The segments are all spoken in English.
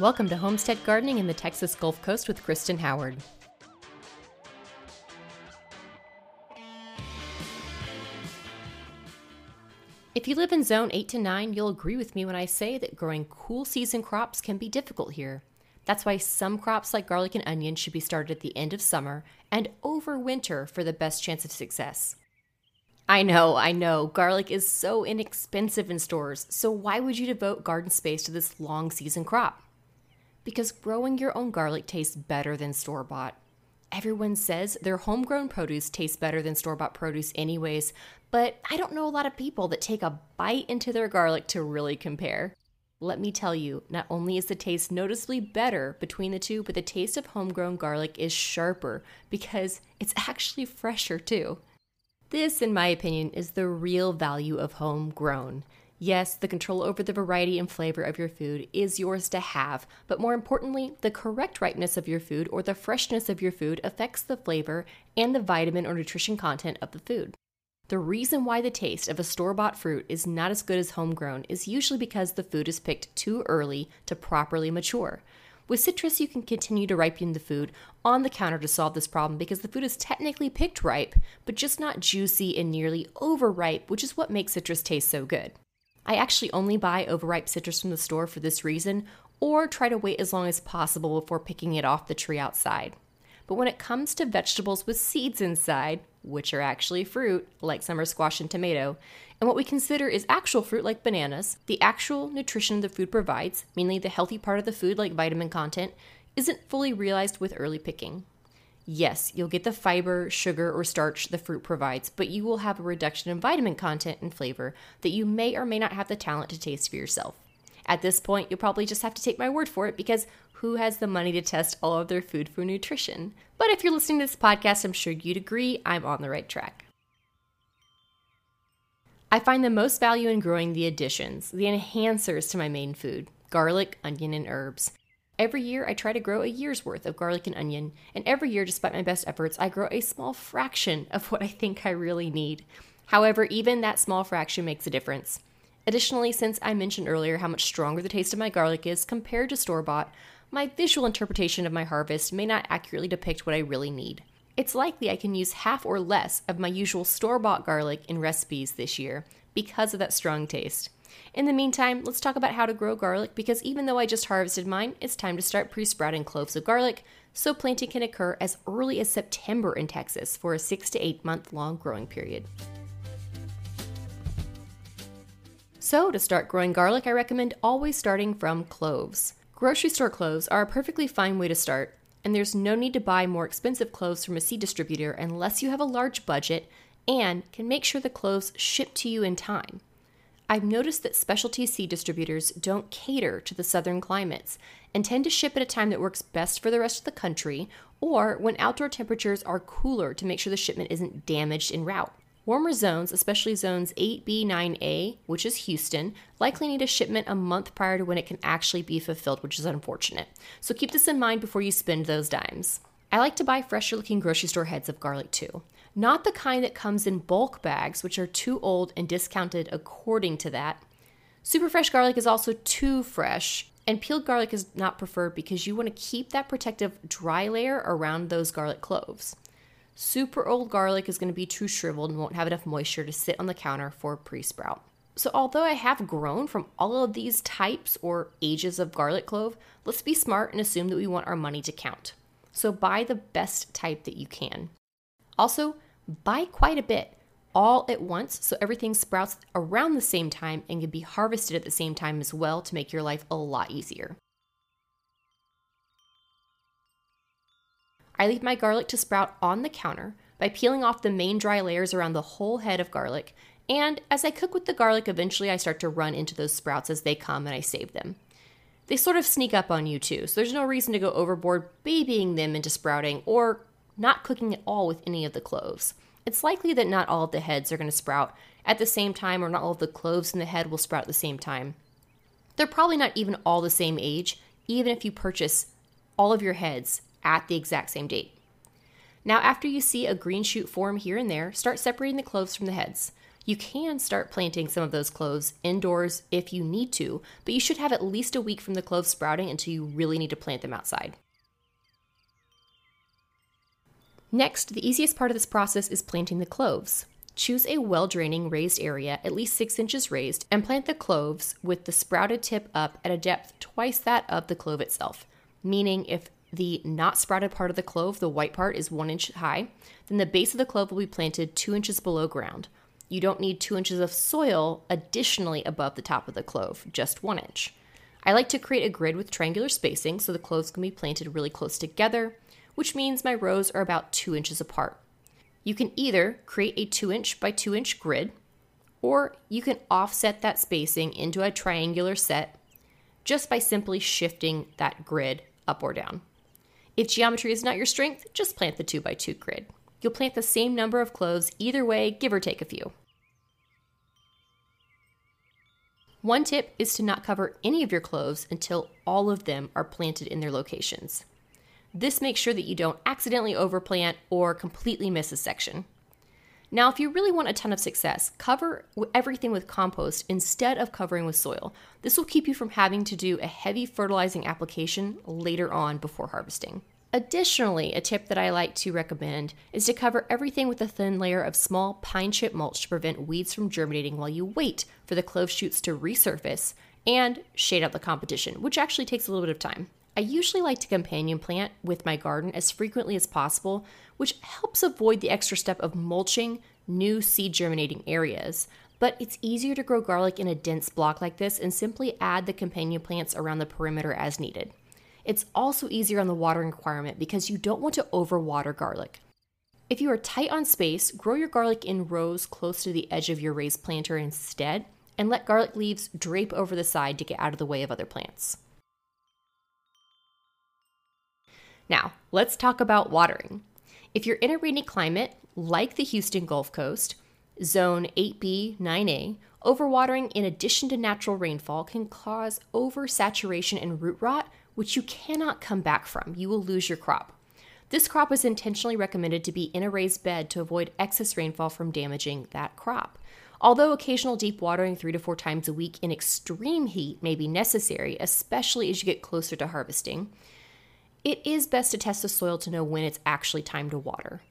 Welcome to Homestead Gardening in the Texas Gulf Coast with Kristen Howard. If you live in zone 8 to 9, you'll agree with me when I say that growing cool season crops can be difficult here. That's why some crops like garlic and onion should be started at the end of summer and over winter for the best chance of success. I know, I know, garlic is so inexpensive in stores, so why would you devote garden space to this long season crop? Because growing your own garlic tastes better than store bought. Everyone says their homegrown produce tastes better than store bought produce, anyways, but I don't know a lot of people that take a bite into their garlic to really compare. Let me tell you, not only is the taste noticeably better between the two, but the taste of homegrown garlic is sharper because it's actually fresher too. This, in my opinion, is the real value of homegrown. Yes, the control over the variety and flavor of your food is yours to have, but more importantly, the correct ripeness of your food or the freshness of your food affects the flavor and the vitamin or nutrition content of the food. The reason why the taste of a store bought fruit is not as good as homegrown is usually because the food is picked too early to properly mature. With citrus, you can continue to ripen the food on the counter to solve this problem because the food is technically picked ripe, but just not juicy and nearly overripe, which is what makes citrus taste so good. I actually only buy overripe citrus from the store for this reason, or try to wait as long as possible before picking it off the tree outside. But when it comes to vegetables with seeds inside, which are actually fruit, like summer squash and tomato, and what we consider is actual fruit like bananas, the actual nutrition the food provides, mainly the healthy part of the food like vitamin content, isn't fully realized with early picking. Yes, you'll get the fiber, sugar, or starch the fruit provides, but you will have a reduction in vitamin content and flavor that you may or may not have the talent to taste for yourself. At this point, you'll probably just have to take my word for it because who has the money to test all of their food for nutrition? But if you're listening to this podcast, I'm sure you'd agree I'm on the right track. I find the most value in growing the additions, the enhancers to my main food garlic, onion, and herbs. Every year, I try to grow a year's worth of garlic and onion, and every year, despite my best efforts, I grow a small fraction of what I think I really need. However, even that small fraction makes a difference. Additionally, since I mentioned earlier how much stronger the taste of my garlic is compared to store bought, my visual interpretation of my harvest may not accurately depict what I really need. It's likely I can use half or less of my usual store bought garlic in recipes this year because of that strong taste. In the meantime, let's talk about how to grow garlic because even though I just harvested mine, it's time to start pre sprouting cloves of garlic so planting can occur as early as September in Texas for a six to eight month long growing period. So, to start growing garlic, I recommend always starting from cloves. Grocery store cloves are a perfectly fine way to start, and there's no need to buy more expensive cloves from a seed distributor unless you have a large budget and can make sure the cloves ship to you in time. I've noticed that specialty seed distributors don't cater to the southern climates and tend to ship at a time that works best for the rest of the country or when outdoor temperatures are cooler to make sure the shipment isn't damaged en route. Warmer zones, especially zones 8B, 9A, which is Houston, likely need a shipment a month prior to when it can actually be fulfilled, which is unfortunate. So keep this in mind before you spend those dimes. I like to buy fresher looking grocery store heads of garlic too not the kind that comes in bulk bags, which are too old and discounted according to that. Super fresh garlic is also too fresh, and peeled garlic is not preferred because you want to keep that protective dry layer around those garlic cloves. Super old garlic is going to be too shriveled and won't have enough moisture to sit on the counter for pre sprout. So, although I have grown from all of these types or ages of garlic clove, let's be smart and assume that we want our money to count. So, buy the best type that you can. Also, buy quite a bit all at once so everything sprouts around the same time and can be harvested at the same time as well to make your life a lot easier. I leave my garlic to sprout on the counter by peeling off the main dry layers around the whole head of garlic, and as I cook with the garlic, eventually I start to run into those sprouts as they come and I save them. They sort of sneak up on you too, so there's no reason to go overboard babying them into sprouting or not cooking at all with any of the cloves. It's likely that not all of the heads are going to sprout at the same time, or not all of the cloves in the head will sprout at the same time. They're probably not even all the same age, even if you purchase all of your heads at the exact same date. Now, after you see a green shoot form here and there, start separating the cloves from the heads. You can start planting some of those cloves indoors if you need to, but you should have at least a week from the cloves sprouting until you really need to plant them outside. Next, the easiest part of this process is planting the cloves. Choose a well draining raised area, at least 6 inches raised, and plant the cloves with the sprouted tip up at a depth twice that of the clove itself. Meaning, if the not sprouted part of the clove, the white part, is one inch high, then the base of the clove will be planted two inches below ground. You don't need two inches of soil additionally above the top of the clove, just one inch. I like to create a grid with triangular spacing so the cloves can be planted really close together, which means my rows are about two inches apart. You can either create a two inch by two inch grid, or you can offset that spacing into a triangular set just by simply shifting that grid up or down. If geometry is not your strength, just plant the 2x2 grid. You'll plant the same number of cloves either way, give or take a few. One tip is to not cover any of your cloves until all of them are planted in their locations. This makes sure that you don't accidentally overplant or completely miss a section. Now, if you really want a ton of success, cover everything with compost instead of covering with soil. This will keep you from having to do a heavy fertilizing application later on before harvesting. Additionally, a tip that I like to recommend is to cover everything with a thin layer of small pine chip mulch to prevent weeds from germinating while you wait for the clove shoots to resurface and shade out the competition, which actually takes a little bit of time. I usually like to companion plant with my garden as frequently as possible, which helps avoid the extra step of mulching new seed germinating areas. But it's easier to grow garlic in a dense block like this and simply add the companion plants around the perimeter as needed. It's also easier on the watering requirement because you don't want to overwater garlic. If you are tight on space, grow your garlic in rows close to the edge of your raised planter instead, and let garlic leaves drape over the side to get out of the way of other plants. Now, let's talk about watering. If you're in a rainy climate, like the Houston Gulf Coast, Zone 8B, 9A, overwatering in addition to natural rainfall can cause oversaturation and root rot, which you cannot come back from. You will lose your crop. This crop is intentionally recommended to be in a raised bed to avoid excess rainfall from damaging that crop. Although occasional deep watering three to four times a week in extreme heat may be necessary, especially as you get closer to harvesting, it is best to test the soil to know when it's actually time to water.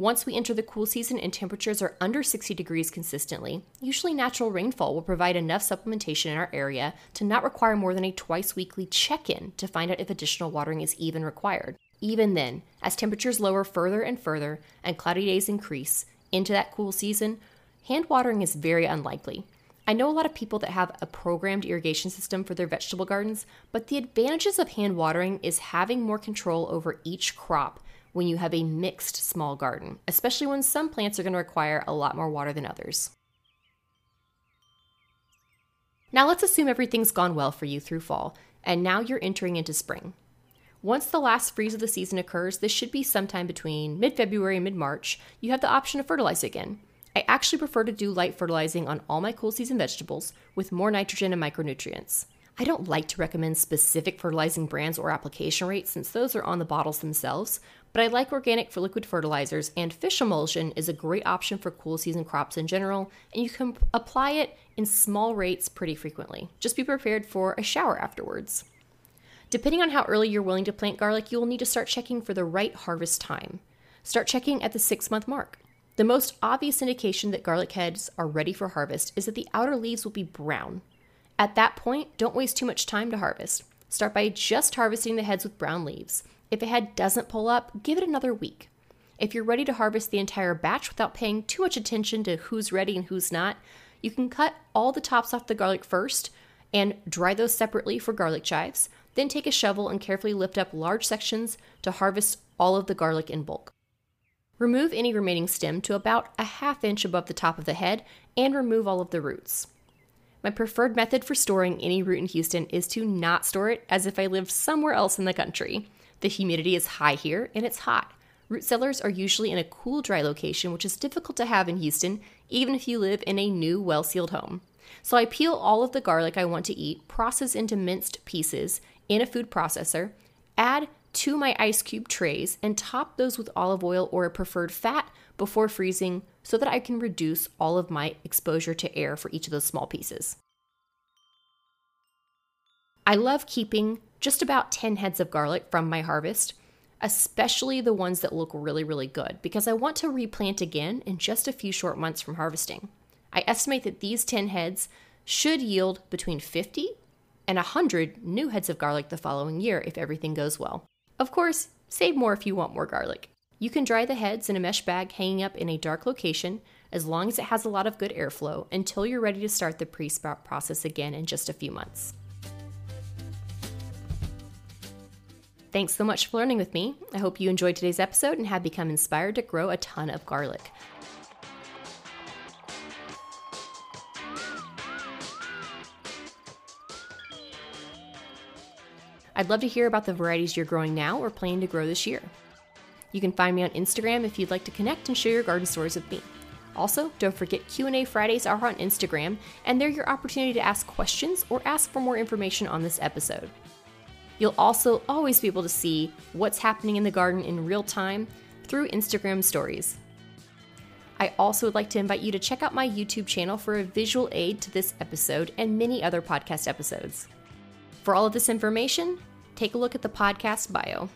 Once we enter the cool season and temperatures are under 60 degrees consistently, usually natural rainfall will provide enough supplementation in our area to not require more than a twice weekly check in to find out if additional watering is even required. Even then, as temperatures lower further and further and cloudy days increase into that cool season, hand watering is very unlikely. I know a lot of people that have a programmed irrigation system for their vegetable gardens, but the advantages of hand watering is having more control over each crop when you have a mixed small garden, especially when some plants are going to require a lot more water than others. Now let's assume everything's gone well for you through fall, and now you're entering into spring. Once the last freeze of the season occurs, this should be sometime between mid February and mid March, you have the option to fertilize again. I actually prefer to do light fertilizing on all my cool season vegetables with more nitrogen and micronutrients. I don't like to recommend specific fertilizing brands or application rates since those are on the bottles themselves, but I like organic for liquid fertilizers, and fish emulsion is a great option for cool season crops in general, and you can apply it in small rates pretty frequently. Just be prepared for a shower afterwards. Depending on how early you're willing to plant garlic, you will need to start checking for the right harvest time. Start checking at the six month mark. The most obvious indication that garlic heads are ready for harvest is that the outer leaves will be brown. At that point, don't waste too much time to harvest. Start by just harvesting the heads with brown leaves. If a head doesn't pull up, give it another week. If you're ready to harvest the entire batch without paying too much attention to who's ready and who's not, you can cut all the tops off the garlic first and dry those separately for garlic chives. Then take a shovel and carefully lift up large sections to harvest all of the garlic in bulk. Remove any remaining stem to about a half inch above the top of the head and remove all of the roots. My preferred method for storing any root in Houston is to not store it as if I lived somewhere else in the country. The humidity is high here and it's hot. Root cellars are usually in a cool, dry location, which is difficult to have in Houston, even if you live in a new, well sealed home. So I peel all of the garlic I want to eat, process into minced pieces in a food processor, add to my ice cube trays and top those with olive oil or a preferred fat before freezing so that I can reduce all of my exposure to air for each of those small pieces. I love keeping just about 10 heads of garlic from my harvest, especially the ones that look really, really good, because I want to replant again in just a few short months from harvesting. I estimate that these 10 heads should yield between 50 and 100 new heads of garlic the following year if everything goes well. Of course, save more if you want more garlic. You can dry the heads in a mesh bag hanging up in a dark location as long as it has a lot of good airflow until you're ready to start the pre sprout process again in just a few months. Thanks so much for learning with me. I hope you enjoyed today's episode and have become inspired to grow a ton of garlic. I'd love to hear about the varieties you're growing now or planning to grow this year. You can find me on Instagram if you'd like to connect and share your garden stories with me. Also, don't forget Q&A Fridays are on Instagram, and they're your opportunity to ask questions or ask for more information on this episode. You'll also always be able to see what's happening in the garden in real time through Instagram stories. I also would like to invite you to check out my YouTube channel for a visual aid to this episode and many other podcast episodes. For all of this information, take a look at the podcast bio.